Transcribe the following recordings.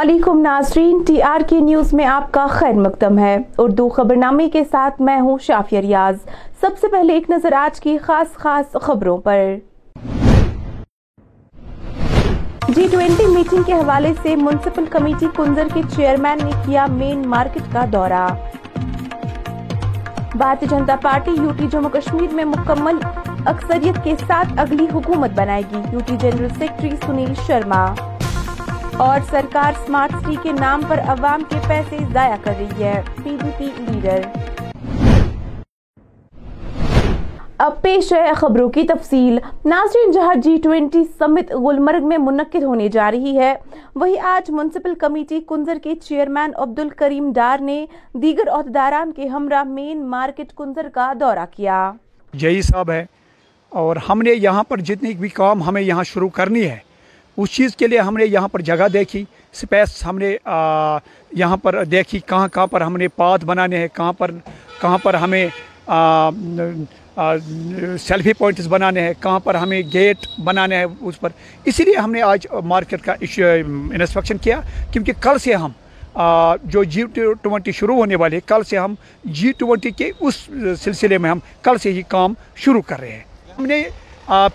علیکم ناظرین، T R کے نیوز میں آپ کا خیر مقدم ہے۔ اردو خبرنامے کے ساتھ میں ہوں شافی ریاض۔ سب سے پہلے ایک نظر آج کی خاص خاص خبروں پر۔ جی ٹوینٹی میٹنگ کے حوالے سے منسپل کمیٹی کنزر کے چیئرمین نے کیا مین مارکیٹ کا دورہ۔ بھارتی جنتا پارٹی یوٹی جموں کشمیر میں مکمل اکثریت کے ساتھ اگلی حکومت بنائے گی۔ UT general secretary Sunil Sharma. اور سرکار سمارٹ سٹی کے نام پر عوام کے پیسے ضائع کر رہی ہے۔ P D P leader. اب پیش ہے خبروں کی تفصیل۔ ناظرین، جہاں جی ٹوینٹی سمت گلمرگ میں منعقد ہونے جا رہی ہے، وہی آج منسپل کمیٹی کنزر کے چیئرمین عبد الکریم ڈار نے دیگر عہدیداران کے ہمراہ مین مارکیٹ کنزر کا دورہ کیا۔ یہی صاحب ہے۔ اور ہم نے یہاں پر جتنی بھی کام ہمیں یہاں شروع کرنی ہے اس چیز کے لیے ہم نے یہاں پر جگہ دیکھی، سپیس ہم نے یہاں پر دیکھی کہاں کہاں پر ہم نے پاتھ بنانے ہیں، کہاں پر کہاں پر ہمیں سیلفی پوائنٹس بنانے ہیں، کہاں پر ہمیں گیٹ بنانے ہیں اس پر۔ اسی لیے ہم نے آج مارکیٹ کا انسپیکشن کیا، کیونکہ کل سے ہم جو جی ٹوینٹی شروع ہونے والے ہیں کل سے ہم جی ٹوینٹی کے اس سلسلے میں ہم کل سے ہی کام شروع کر رہے ہیں۔ ہم نے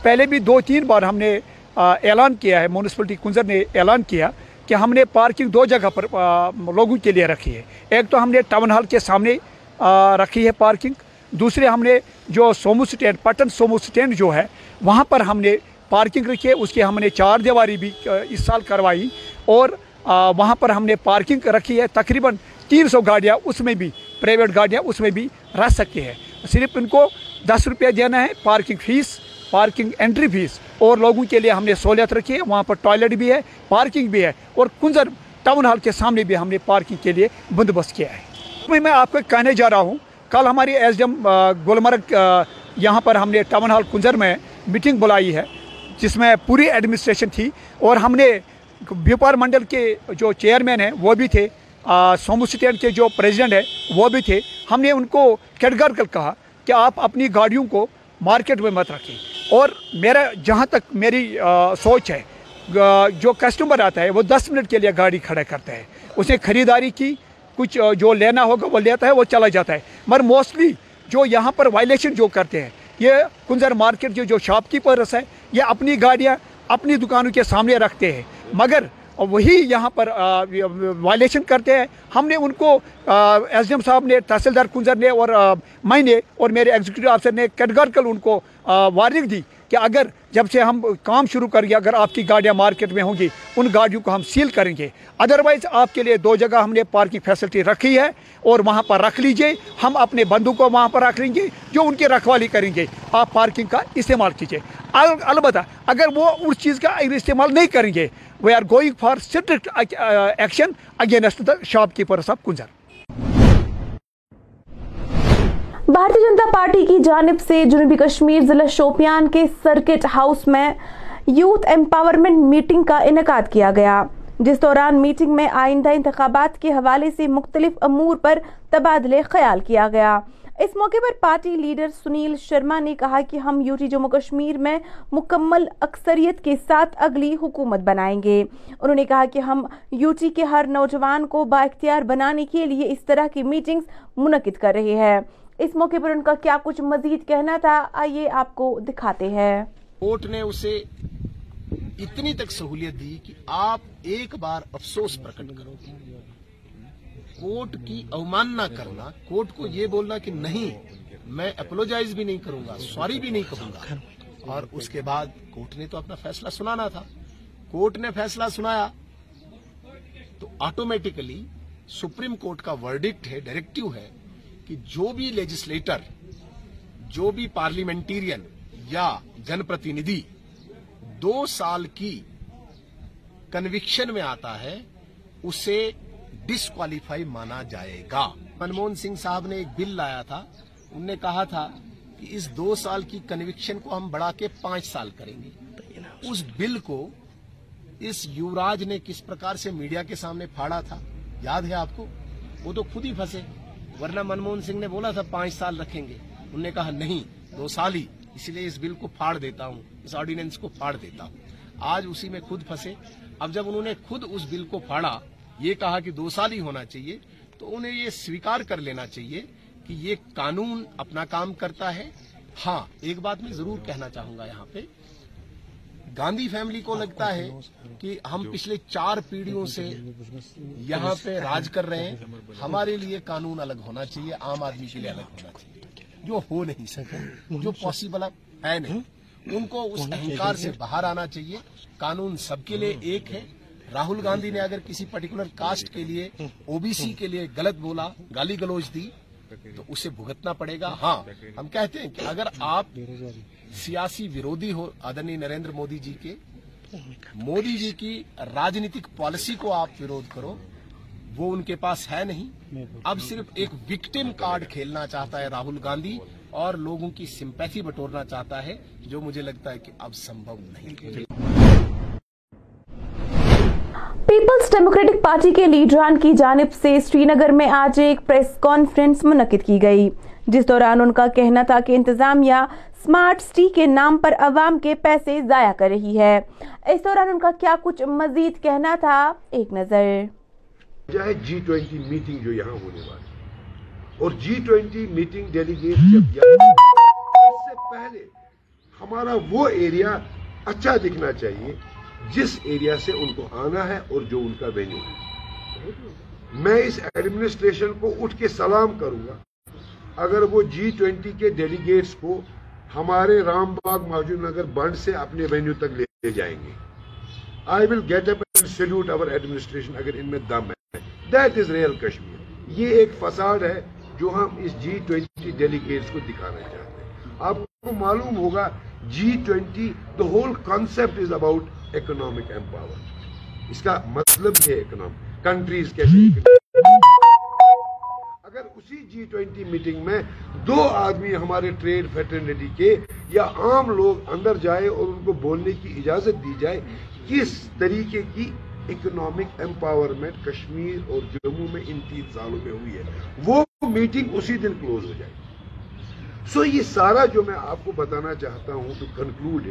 پہلے بھی دو تین بار ہم نے اعلان کیا ہے میونسپلٹی کنزر نے اعلان کیا کہ ہم نے پارکنگ دو جگہ پر لوگوں کے لیے رکھی ہے۔ ایک تو ہم نے ٹاؤن ہال کے سامنے رکھی ہے پارکنگ دوسرے ہم نے جو sumo stand Pattan sumo stand جو ہے، وہاں پر ہم نے پارکنگ رکھی ہے۔ اس کی ہم نے چار دیواری بھی اس سال کروائی اور وہاں پر ہم نے پارکنگ رکھی ہے۔ تقریباً تین سو گاڑیاں اس میں بھی پرائیویٹ گاڑیاں اس میں بھی رہ سکتی ہے صرف ان کو دس روپیہ دینا ہے parking fee parking entry fee اور لوگوں کے لیے ہم نے سہولت رکھی ہے وہاں پر ٹوائلٹ بھی ہے، پارکنگ بھی ہے اور کنزر ٹاؤن ہال کے سامنے بھی ہم نے پارکنگ کے لیے بندوبست کیا ہے۔ میں آپ کو کہنے جا رہا ہوں۔ کل ہماری ایس ڈی ایم گلمرگ یہاں پر ہم نے ٹاؤن ہال کنزر میں میٹنگ بلائی ہے، جس میں پوری ایڈمنسٹریشن تھی اور ہم نے بیوپار منڈل کے جو چیئرمین ہیں وہ بھی تھے۔ سومو سٹینڈ کے جو پریزیڈنٹ ہیں وہ بھی تھے۔ ہم نے ان کو کیٹگارکل کہا کہ آپ اپنی گاڑیوں کو مارکیٹ میں مت رکھیں۔ اور میرا جہاں تک میری سوچ ہے جو کسٹمر آتا ہے، وہ دس منٹ کے لیے گاڑی کھڑا کرتا ہے۔ اس نے خریداری کی، کچھ جو لینا ہوگا وہ لیتا ہے، وہ چلا جاتا ہے۔ مگر موسٹلی جو یہاں پر وائلیشن جو کرتے ہیں، یہ کنزر مارکیٹ جو جو شاپ کیپرس ہے، یہ اپنی گاڑیاں اپنی دکانوں کے سامنے رکھتے ہیں۔ مگر اور وہی یہاں پر وائلیشن کرتے ہیں۔ ہم نے ان کو ایس ڈی ایم صاحب نے، تحصیلدار کنزر نے اور میں نے اور میرے ایگزیکٹو آفسر نے کیٹگارکل ان کو وارننگ دی کہ اگر جب سے ہم کام شروع کر گیا اگر آپ کی گاڑیاں مارکیٹ میں ہوں گی، ان گاڑیوں کو ہم سیل کریں گے۔ ادروائز آپ کے لیے دو جگہ ہم نے پارکنگ فیسلٹی رکھی ہے اور وہاں پر رکھ لیجیے۔ ہم اپنے بندوں کو وہاں پر رکھ لیں گے جو ان کی رکھوالی کریں گے۔ آپ پارکنگ کا استعمال کیجیے۔ البتہ اگر وہ اس چیز کا اگر استعمال نہیں کریں گے we are going for strict action against the shopkeeper صاحب کنزر بھارتی جنتا پارٹی کی جانب سے جنوبی کشمیر ضلع شوپیان کے سرکٹ ہاؤس میں یوتھ امپاورمنٹ میٹنگ کا انعقاد کیا گیا، جس دوران میٹنگ میں آئندہ انتخابات کے حوالے سے مختلف امور پر تبادلے خیال کیا گیا۔ اس موقع پر پارٹی لیڈر سنیل شرما نے کہا کہ ہم یوٹی جموں کشمیر میں مکمل اکثریت کے ساتھ اگلی حکومت بنائیں گے۔ انہوں نے کہا کہ ہم یوٹی کے ہر نوجوان کو با اختیار بنانے کے لیے اس طرح کی میٹنگز منعقد کر رہے ہیں۔ اس موقع پر ان کا کیا کچھ مزید کہنا تھا، آئیے آپ کو دکھاتے ہیں۔ کوٹ نے اسے اتنی تک سہولیت دی کہ آپ ایک بار افسوس پرکٹ کرو کوٹ کی اوماننا کرنا، کوٹ کو یہ بولنا کہ نہیں، میں اپلوجائز بھی نہیں کروں گا، سوری بھی نہیں کہوں گا۔ اور اس کے بعد کوٹ نے تو اپنا فیصلہ سنانا تھا۔ کوٹ نے فیصلہ سنایا، تو آٹومیٹیکلی سپریم کورٹ کا ورڈکٹ ہے ڈائریکٹو ہے کہ جو بھی لیجسلیٹر جو بھی پارلیمنٹیرین یا جن پرتیندھی دو سال کی کنوکشن میں آتا ہے، اسے ڈسکوالیفائی مانا جائے گا منموہن سنگھ صاحب نے ایک بل لایا تھا انہوں نے کہا تھا کہ اس دو سال کی کنوکشن کو ہم بڑھا کے پانچ سال کریں گے اس بل کو اس یوراج نے کس پرکار سے میڈیا کے سامنے پھاڑا تھا یاد ہے آپ کو وہ تو خود ہی پھنسے ورنہ منموہن سنگھ نے بولا تھا پانچ سال رکھیں گے انہوں نے کہا نہیں دو سال ہی اس لیے اس بل کو پھاڑ دیتا ہوں اس آرڈیننس کو پھاڑ دیتا ہوں آج اسی میں خود پھنسے اب جب انہوں نے خود اس بل کو پھاڑا یہ کہا کہ دو سال ہی ہونا چاہیے، تو انہیں یہ سویکار کر لینا چاہیے کہ یہ قانون اپنا کام کرتا ہے۔ ہاں ایک بات میں ضرور کہنا چاہوں گا یہاں پہ۔ گاندھی فیملی کو لگتا ہے کہ ہم پچھلے چار پیڑھیوں سے یہاں پہ راج کر رہے ہیں۔ ہمارے لیے قانون الگ ہونا چاہیے، عام آدمی کے لیے الگ ہونا چاہیے۔ جو ہو نہیں سکے، جو پوسیبل ہے نہیں۔ ان کو اس اہنکار سے باہر آنا چاہیے۔ قانون سب کے لیے ایک ہے۔ راہل گاندھی نے اگر کسی پرٹیکولر کاسٹ کے لیے او بی سی کے لیے غلط بولا، گالی گلوچ دی، تو اسے بھگتنا پڑے گا۔ ہاں ہم کہتے ہیں کہ اگر آپ سیاسی ویرودی ہو آدرنی نریندر مودی جی کے، مودی جی کی راجنیتک پالیسی کو آپ ویرود کرو، وہ ان کے پاس ہے نہیں۔ اب صرف ایک وکٹم کارڈ کھیلنا چاہتا ہے راہل گاندھی اور لوگوں کی سمپیتھی بٹورنا چاہتا ہے، جو مجھے لگتا ہے کہ اب سمبھو نہیں۔ ڈیموکریٹک پارٹی کے لیڈران کی جانب سے سری نگر میں آج ایک پریس کانفرنس منعقد کی گئی۔ جس دوران ان کا کہنا تھا کہ انتظامیہ سمارٹ سٹی کے نام پر عوام کے پیسے ضائع کر رہی ہے۔ اس دوران ان کا کیا کچھ مزید کہنا تھا؟ ایک نظر۔ جی ٹوئنٹی میٹنگ جو یہاں ہونے والی اور جی ٹوینٹی میٹنگ ڈیلیگیٹ جب اس سے پہلے ہمارا وہ ایریا اچھا دکھنا چاہیے۔ جس ایریا سے ان کو آنا ہے اور جو ان کا وینیو ہے۔ میں اس ایڈمنسٹریشن کو اٹھ کے سلام کروں گا۔ اگر وہ جی ٹوینٹی کے ڈیلیگیٹس کو ہمارے رام باغ مہاجر نگر بنڈ سے اپنے وینیو تک لے جائیں گے۔ I will get up and salute our administration اگر ان میں دم ہے۔ دیٹ از ریئل کشمیر یہ ایک فساد ہے جو ہم اس جی ٹوینٹی ڈیلیگیٹس کو دکھانا چاہتے ہیں۔ آپ کو معلوم ہوگا G twenty the whole concept is about economic empower اس کا مطلب یہ اکنامک کنٹریز کیسے اگر اسی جی ٹوینٹی میٹنگ میں دو آدمی ہمارے ٹریڈ فیٹرنیٹی کے یا عام لوگ اندر جائے اور ان کو بولنے کی اجازت دی جائے، کس طریقے کی اکنامک امپاورمنٹ کشمیر اور جموں میں ان تین سالوں میں ہوئی ہے؟ وہ میٹنگ اسی دن کلوز ہو جائے سو یہ سارا جو میں آپ کو بتانا چاہتا ہوں ٹو کنکلوڈ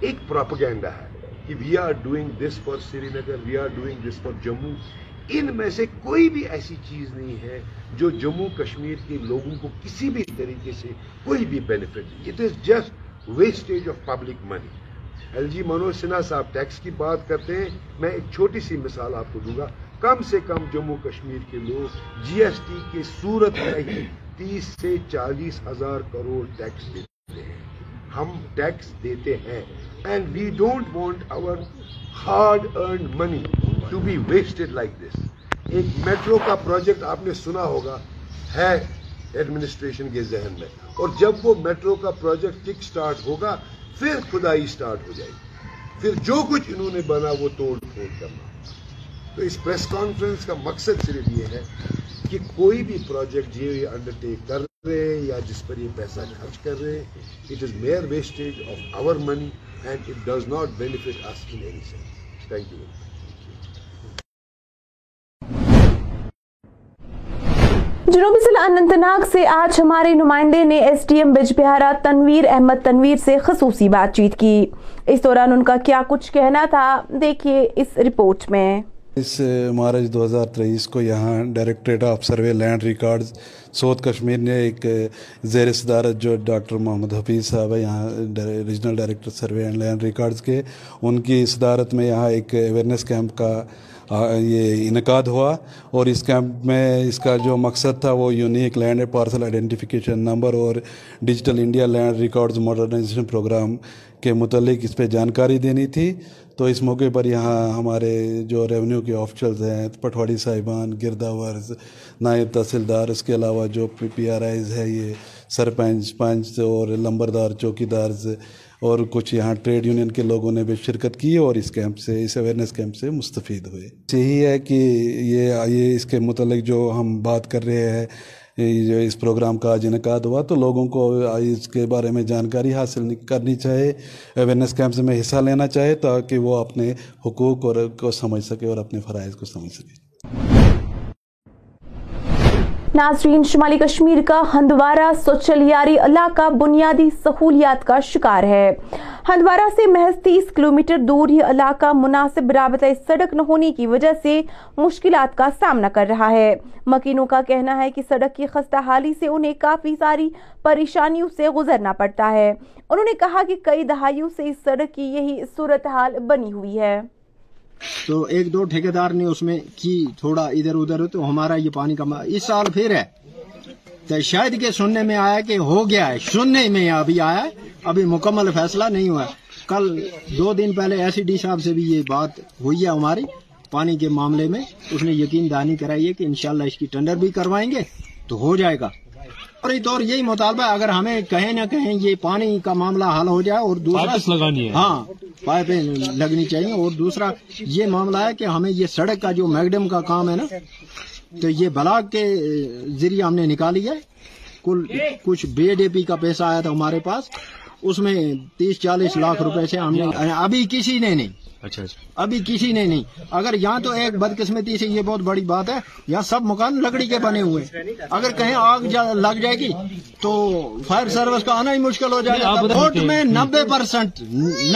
ایک پراپگینڈا ہے۔ کہ we are doing this for Srinagar we are doing this for Jammu ان میں سے کوئی بھی ایسی چیز نہیں ہے جو جموں کشمیر کے لوگوں کو کسی بھی طریقے سے کوئی بھی benefit it is just wastage of public money LG Manoj Manoj Sinha صاحب ٹیکس کی بات کرتے ہیں. میں ایک چھوٹی سی مثال آپ کو دوں گا. کم سے کم جموں کشمیر کے لوگ جی ایس ٹی کے صورت میں ہی تیس سے چالیس ہزار کروڑ ٹیکس دیتے ہیں. ہم ٹیکس دیتے ہیں. And we don't want our hard earned money to be wasted like this ایک میٹرو کا پروجیکٹ آپ نے سنا ہوگا ہے ایڈمنسٹریشن کے ذہن میں. اور جب وہ میٹرو کا پروجیکٹ کک سٹارٹ ہوگا، پھر خدائی سٹارٹ ہو جائے گی. پھر جو کچھ انہوں نے بنا، وہ توڑ پھوڑ کرنا. تو اس پریس کانفرنس کا مقصد صرف یہ ہے کہ کوئی بھی پروجیکٹ یہ انڈرٹیک کر رہے یا جس پر یہ پیسہ خرچ کر رہے ہیں. It is mere wastage of our money and it does not benefit us in any sense thank you جنوبی ضلع اننت ناگ سے آج ہمارے نمائندے نے ایس ڈی ایم بج بہارا تنویر احمد تنویر سے خصوصی بات چیت کی. اس دوران ان کا کیا کچھ کہنا تھا؟ دیکھیے اس رپورٹ میں. اس مارچ دو ہزار تیئیس کو یہاں directorate of survey land records سعود کشمیر نے ایک زیر صدارت جو ڈاکٹر محمد حفیظ صاحب ہے یہاں regional director survey and land records کے، ان کی صدارت میں یہاں ایک اویئرنیس کیمپ کا یہ انعقاد ہوا اور اس کیمپ میں اس کا جو مقصد تھا وہ unique land parcel identification number اور digital India land records modernisation programme کے متعلق اس پہ جانکاری دینی تھی۔ تو اس موقع پر یہاں ہمارے جو ریونیو کے آفیشلز ہیں، پٹھواڑی صاحبان گردہ ورز، نائب تحصیلدار، اس کے علاوہ جو پی پی آر آئیز ہے، یہ سرپنچ، پنچ اور لمبردار چوکی دارز اور کچھ یہاں ٹریڈ یونین کے لوگوں نے بھی شرکت کی اور اس کیمپ سے، اس اویئرنیس کیمپ سے مستفید ہوئے۔ یہی ہے کہ یہ یہ اس کے متعلق جو ہم بات کر رہے ہیں اس پروگرام کا آج انعقاد ہوا تو لوگوں کو اس کے بارے میں جانکاری حاصل کرنی چاہیے اویئرنیس کیمپس میں حصہ لینا چاہے تاکہ وہ اپنے حقوق اور کو سمجھ سکے اور اپنے فرائض کو سمجھ سکے۔ ناظرین، شمالی کشمیر کا ہندوارہ سوچلیاری علاقہ بنیادی سہولیات کا شکار ہے۔ ہندوارہ سے محض تیس کلومیٹر دور یہ علاقہ مناسب رابطہ سڑک نہ ہونے کی وجہ سے مشکلات کا سامنا کر رہا ہے۔ مکینوں کا کہنا ہے کہ سڑک کی خستہ حالی سے انہیں کافی ساری پریشانیوں سے گزرنا پڑتا ہے۔ انہوں نے کہا کہ کئی دہائیوں سے اس سڑک کی یہی صورتحال بنی ہوئی ہے۔ تو ایک دو ٹھیکیدار نے اس میں کی تھوڑا ادھر ادھر تو ہمارا یہ پانی کا اس سال پھر ہے۔ تو شاید کہ سننے میں آیا کہ ہو گیا ہے۔ سننے میں ابھی آیا ابھی مکمل فیصلہ نہیں ہوا کل دو دن پہلے ایس ڈی صاحب سے بھی یہ بات ہوئی ہے ہماری۔ پانی کے معاملے میں اس نے یقین دہانی کرائی ہے کہ انشاءاللہ اس کی ٹینڈر بھی کروائیں گے تو ہو جائے گا۔ فوری طور یہی مطالبہ اگر ہمیں کہیں نہ کہیں یہ پانی کا معاملہ حل ہو جائے اور دوسرا لگانی ہے۔ ہاں پائپیں لگنی چاہیے اور دوسرا یہ معاملہ ہے کہ ہمیں یہ سڑک کا جو میگڈم کا کام ہے نا تو یہ بلاک کے ذریعے ہم نے نکالی ہے۔ کل کچھ بی ڈی پی کا پیسہ آیا تھا ہمارے پاس اس میں تیس چالیس لاکھ روپے سے ہم نے ابھی کسی نے نہیں۔ اچھا ابھی کسی نے نہیں۔ اگر یہاں تو ایک بدقسمتی سے یہ بہت بڑی بات ہے یہاں سب مکان لکڑی کے بنے ہوئے۔ اگر کہیں آگ لگ جائے گی تو فائر سروس کا آنا ہی مشکل ہو جائے گا۔ ووٹ میں نبے پرسنٹ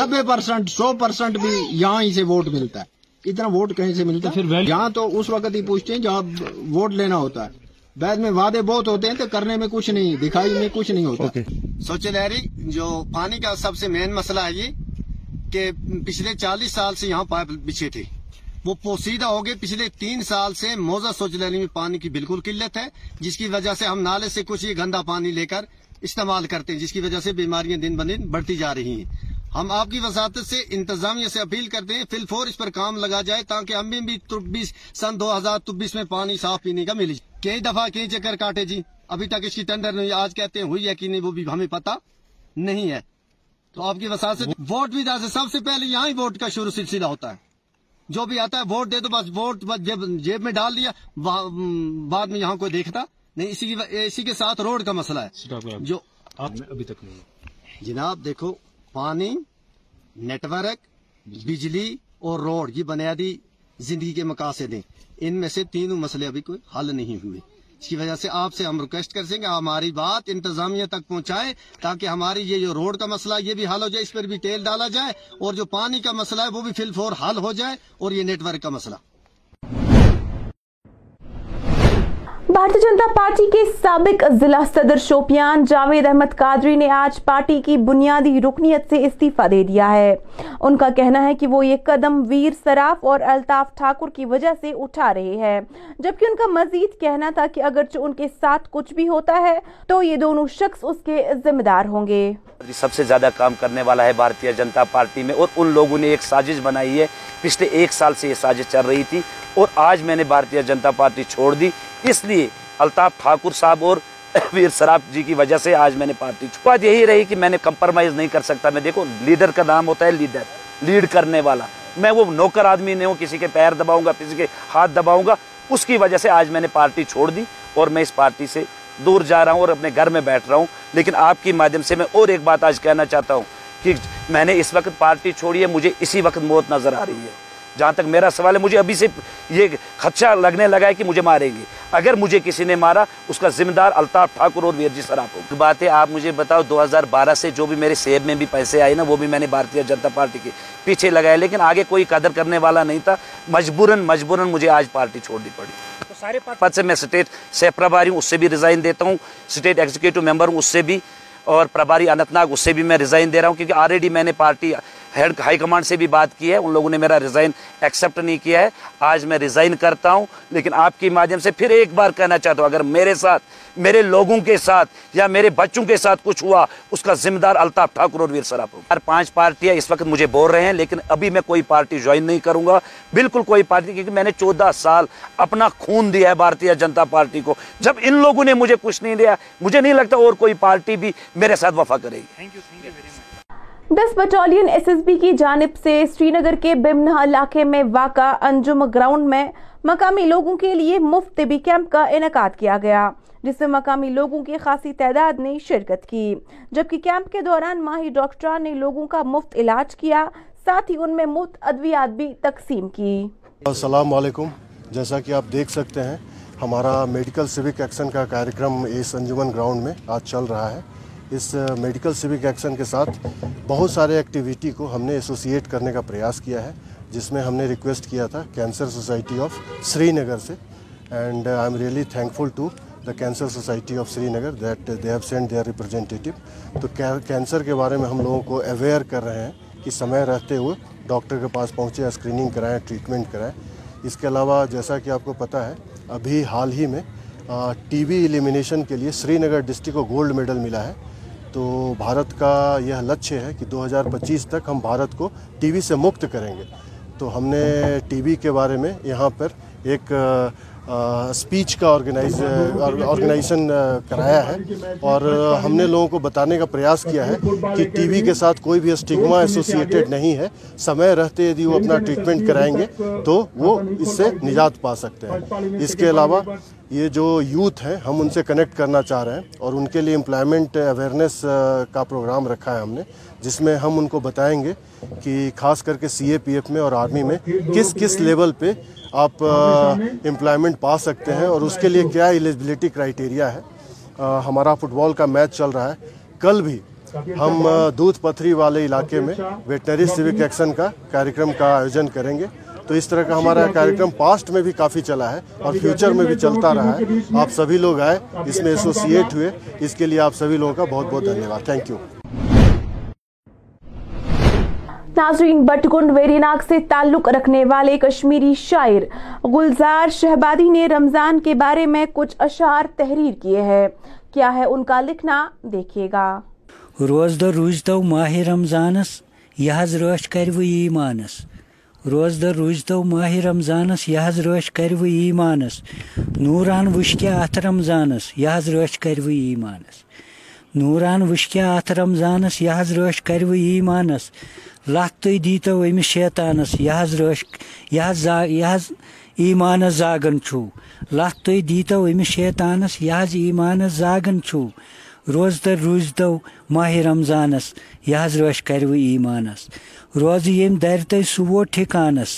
نبے پرسنٹ سو پرسنٹ بھی یہاں ہی سے ووٹ ملتا ہے۔ اتنا ووٹ کہیں سے ملتا ہے؟ یہاں تو اس وقت ہی پوچھتے ہیں جہاں ووٹ لینا ہوتا ہے۔ بعد میں وعدے بہت ہوتے ہیں تو کرنے میں کچھ نہیں دکھائی میں کچھ نہیں ہوتا۔ سوچے لہری جو پانی کا سب سے مین مسئلہ ہے یہ کہ پچھلے چالیس سال سے یہاں پائپ بچھے تھے۔ وہ پوسیدہ ہو گئے پچھلے تین سال سے موزہ سوچلینی میں پانی کی بالکل قلت ہے، جس کی وجہ سے ہم نالے سے کچھ یہ گندا پانی لے کر استعمال کرتے ہیں، جس کی وجہ سے بیماریاں دن بہ دن بڑھتی جا رہی ہیں۔ ہم آپ کی وساطت سے انتظامیہ سے اپیل کرتے ہیں، فل فور اس پر کام لگا جائے تاکہ ہمیں بھی سن دو ہزار چوبیس میں پانی صاف پینے کا ملے۔ کئی دفعہ کئی چکر کاٹے جی ابھی تک اس کی ٹینڈر نہیں، آج کہتے ہیں ہوئی ہے کہ نہیں وہ بھی ہمیں پتہ نہیں ہے۔ تو آپ کی وساط سے ووٹ بھی جیسے سب سے پہلے یہاں ہی ووٹ کا شروع سلسلہ ہوتا ہے۔ جو بھی آتا ہے ووٹ دے تو بس ووٹ جیب, میں ڈال دیا بعد میں یہاں کوئی دیکھتا۔ نہیں اسی اسی کے ساتھ روڈ کا مسئلہ ہے۔ جو ابھی تک نہیں۔ جناب دیکھو پانی نیٹ ورک بجلی اور روڈ یہ بنیادی زندگی کے مقاصد ہیں۔ ان میں سے تینوں مسئلے ابھی کوئی حل نہیں ہوئے۔ اس کی وجہ سے آپ سے ہم ریکویسٹ کر سکیں گے ہماری بات انتظامیہ تک پہنچائیں تاکہ ہماری یہ جو روڈ کا مسئلہ یہ بھی حل ہو جائے، اس پر بھی ٹیل ڈالا جائے اور جو پانی کا مسئلہ ہے، وہ بھی فل فور حل ہو جائے اور یہ نیٹ ورک کا مسئلہ۔ بھارتی جنتا پارٹی کے سابق ضلع صدر شوپیان جاوید احمد قادری نے آج پارٹی کی بنیادی رکنیت سے استیفہ دے دیا ہے۔ ان کا کہنا ہے کہ وہ یہ قدم ویر سراف اور الطاف ٹھاکر کی وجہ سے اٹھا رہے ہیں۔ جبکہ ان کا مزید کہنا تھا کہ اگرچہ ان کے ساتھ کچھ بھی ہوتا ہے، تو یہ دونوں شخص اس کے ذمہ دار ہوں گے۔ جی، سب سے زیادہ کام کرنے والا ہے بھارتی جنتا پارٹی میں اور ان لوگوں نے ایک سازش بنائی ہے۔ پچھلے ایک سال سے یہ سازش چل رہی تھی اور آج میں نے بھارتی جنتا پارٹی چھوڑ دی۔ اس لیے الطاف ٹھاکر صاحب اور ویر سراب جی کی وجہ سے آج میں نے پارٹی چھپا یہی رہی کہ میں نے کمپرمائز نہیں کر سکتا۔ میں دیکھو لیڈر کا نام ہوتا ہے لیڈر لیڈ کرنے والا۔ میں وہ نوکر آدمی نہیں ہوں، کسی کے پیر دباؤں گا، کسی کے ہاتھ دباؤں گا۔ اس کی وجہ سے آج میں نے پارٹی چھوڑ دی اور میں اس پارٹی سے دور جا رہا ہوں اور اپنے گھر میں بیٹھ رہا ہوں۔ لیکن آپ کی مادھیم سے میں اور ایک بات آج کہنا چاہتا ہوں کہ میں نے اس وقت پارٹی چھوڑی ہے، مجھے اسی وقت موت نظر آ رہی ہے۔ جہاں تک میرا سوال ہے مجھے ابھی سے یہ خدشہ لگنے لگا ہے کہ مجھے ماریں گے۔ اگر مجھے کسی نے مارا اس کا ذمہ دار الطاف ٹھاکر اور ویر جی سر آپ ہوگی آپ مجھے بتاؤ دو ہزار بارہ سے جو بھی میرے سیب میں بھی پیسے آئے نا وہ بھی میں نے بھارتیہ جنتا پارٹی کے پیچھے لگائے لیکن آگے کوئی قدر کرنے والا نہیں تھا۔ مجبوراً مجبوراً مجھے آج پارٹی چھوڑنی پڑی۔ تو سارے پد سے میں اسٹیٹ سہ پرباری ہوں اس سے بھی ریزائن دیتا ہوں۔ اسٹیٹ ایگزیکٹو ممبر ہوں اس سے بھی۔ اور پرباری اننت ناگ اس سے بھی میں ریزائن دے رہا ہوں کیونکہ آلریڈی میں نے پارٹی ہیڈ ہائی کمانڈ سے بھی بات کی ہے۔ ان لوگوں نے میرا ریزائن ایکسیپٹ نہیں کیا ہے۔ آج میں ریزائن کرتا ہوں، لیکن آپ کی مادھیم سے پھر ایک بار کہنا چاہتا ہوں، اگر میرے ساتھ، میرے لوگوں کے ساتھ یا میرے بچوں کے ساتھ کچھ ہوا، اس کا ذمہ دار الطاف ٹھاکر اور ویر سراپ ہوں پانچ پارٹیاں اس وقت مجھے بول رہے ہیں، لیکن ابھی میں کوئی پارٹی جوائن نہیں کروں گا۔ بالکل کوئی پارٹی، کیونکہ میں نے چودہ سال اپنا خون دیا ہے بھارتیہ جنتا پارٹی کو۔ جب ان لوگوں نے مجھے کچھ نہیں دیا، مجھے نہیں لگتا اور کوئی پارٹی بھی میرے ساتھ وفا کرے گی۔ دس بٹالین ایس ایس بی کی جانب سے سری نگر کے بمنہ علاقے میں واقع انجم گراؤنڈ میں مقامی لوگوں کے لیے مفت طبی کیمپ کا انعقاد کیا گیا، جس میں مقامی لوگوں کی خاصی تعداد نے شرکت کی۔ جبکہ کیمپ کے دوران ماہی ڈاکٹران نے لوگوں کا مفت علاج کیا، ساتھ ہی ان میں مفت ادویات بھی تقسیم کی۔ السلام علیکم۔ جیسا کہ آپ دیکھ سکتے ہیں، ہمارا میڈیکل سیوک ایکشن کا کارکرم اس انجمن گراؤنڈ میں آج چل رہا ہے۔ اس میڈیکل سیوک ایکشن کے ساتھ بہت سارے ایکٹیویٹی کو ہم نے ایسوسیٹ کرنے کا پریاس کیا ہے، جس میں ہم نے ریکویسٹ کیا تھا cancer society of Srinagar سے۔ And I am really thankful to the cancer society of Srinagar that they have send their representative to cancer کے بارے میں ہم لوگوں کو اویئر کر رہے ہیں کہ سمے رہتے ہوئے ڈاکٹر کے پاس پہنچے اسکریننگ کرائیں ٹریٹمنٹ کرائیں اس کے علاوہ جیسا کہ آپ کو پتہ ہے، ابھی حال ہی میں ٹی وی ایلیمینیشن کے لیے سری نگر ڈسٹرکٹ کو گولڈ میڈل ملا ہے۔ تو بھارت کا یہ لچھے ہے کہ دو ہزار پچیس تک ہم بھارت کو ٹی وی سے مکت کریں گے۔ تو ہم نے ٹی وی کے بارے میں یہاں پر ایک اسپیچ کا آرگنائز آرگنائزیشن کرایا ہے۔ اور ہم نے لوگوں کو بتانے کا پریاس کیا ہے کہ ٹی وی کے ساتھ کوئی بھی اسٹگما ایسوسیٹیڈ نہیں ہے۔ سمے رہتے یدی وہ اپنا ٹریٹمنٹ کرائیں گے تو وہ اس سے نجات پا سکتے ہیں۔ اس کے علاوہ یہ جو یوتھ ہیں، ہم ان سے کنیکٹ کرنا چاہ رہے ہیں اور ان کے لیے امپلائمنٹ اویئرنیس کا پروگرام رکھا ہے ہم نے، جس میں ہم ان کو بتائیں گے کہ خاص کر کے سی اے پی ایف میں اور آرمی میں کس کس لیول پہ آپ امپلائمنٹ پا سکتے ہیں اور اس کے لیے کیا ایلیجبلٹی کرائیٹیریا ہے؟ ہمارا فٹ بال کا میچ چل رہا ہے۔ کل بھی ہم دودھ پتھری والے علاقے میں ویٹنری سیوک ایکشن کا کاریکرم کا آیوجن کریں گے۔ تو اس طرح کا ہمارا کاریکرم پاسٹ میں بھی کافی چلا ہے اور فیوچر میں بھی چلتا رہا ہے۔ آپ سبھی لوگ آئے، اس میں ایسوسیٹ ہوئے۔ اس کے لیے آپ سبھی لوگوں کا بہت بہت دھنیہ واد۔ تھینک یو ناظرین بٹکنڈ ویری ناگ سے تعلق رکھنے والے کشمیری شاعر گلزار شہبادی نے رمضان کے بارے میں کچھ اشعار تحریر کیے ہیں۔ کیا ہے ان کا لکھنا؟ دیکھیے گا۔ روز دہ روز تو ماہ رمضانس یہ رش کرو ایمانس روز دہ روز تو ماہ رمضانس یہ رش کرو ایمانس نوران وش کیا ات رمضانس یہ رش کرو ایمانس نوران وش کیا ات رمضانس یہ رش کرو ایمانس لت تھی دیتو امس شیطانس یہ رش یہ ایمانس زاگن چھو لت تھی دیتو امس شیطانس یہ ایمانس زاگن چھو روز تر روز تو ماہ رمضانس یہ رش کرو ایمانس. روز یم در تہ سہ ووت ٹھکانس.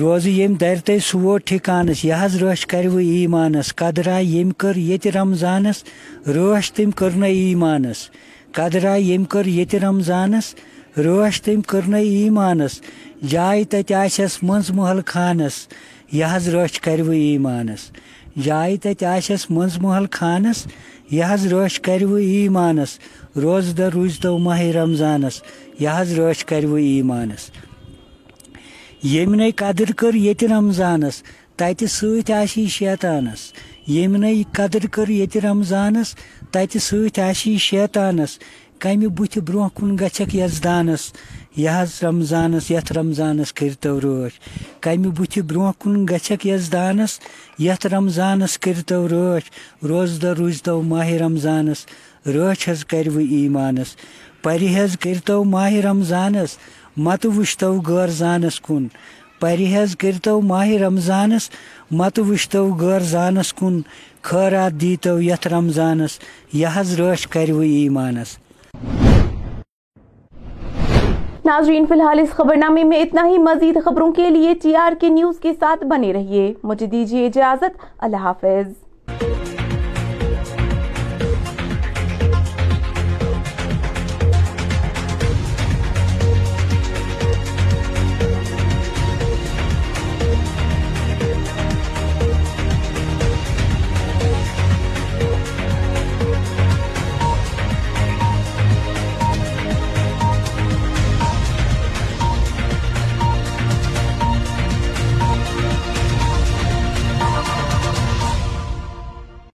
روز یم در تہ سہ ٹھکانس، یہ رش کرو ایمانس قدرا یم کر یت رمضانس رش تم کرن ایمانس۔ قدرا یم کر یت رمضانس رش تم کرن ایمانس۔ جائے تت آسس منز محل خانس، یہ رش کرو ایمانس۔ جائے تت آسس منز محل خانس، یہ رش کرو ایمانس۔ روز دہ روز تو ماہ رمضانس، یہ رش کرو ایمانس۔ یمن قدر کر یت رمضانس تتہ ست آسی شیطانس یمن قدر کر یت رمضانس تتہ ست آسی شیطانس کمہ بت برو کن گھک یزدانس یہ حض رمضانس یت رمضانس کرتو رٲچھ کمہ بت برو کن گھک یزدانس یت رمضانس کرتو رٲچھ روز دہ روز تو ماہ رمضانس رٲچھ حظ کرو ایمانس پرِ کرتو ماہ رمضانس مت وٕچھتو غٲر زانس کُن۔ پرِ حظ کرتو ماہ رمضانس مت وٕچھتو غٲر زانس کُن۔ خٲرات دیتو یتھ رمضانس یہ حظ رٲچھ کرو ایمانس۔ ناظرین فی الحال اس خبر نامے میں اتنا ہی۔ مزید خبروں کے لیے ٹی آر کے نیوز کے ساتھ بنے رہیے۔ مجھے دیجیے اجازت۔ اللہ حافظ۔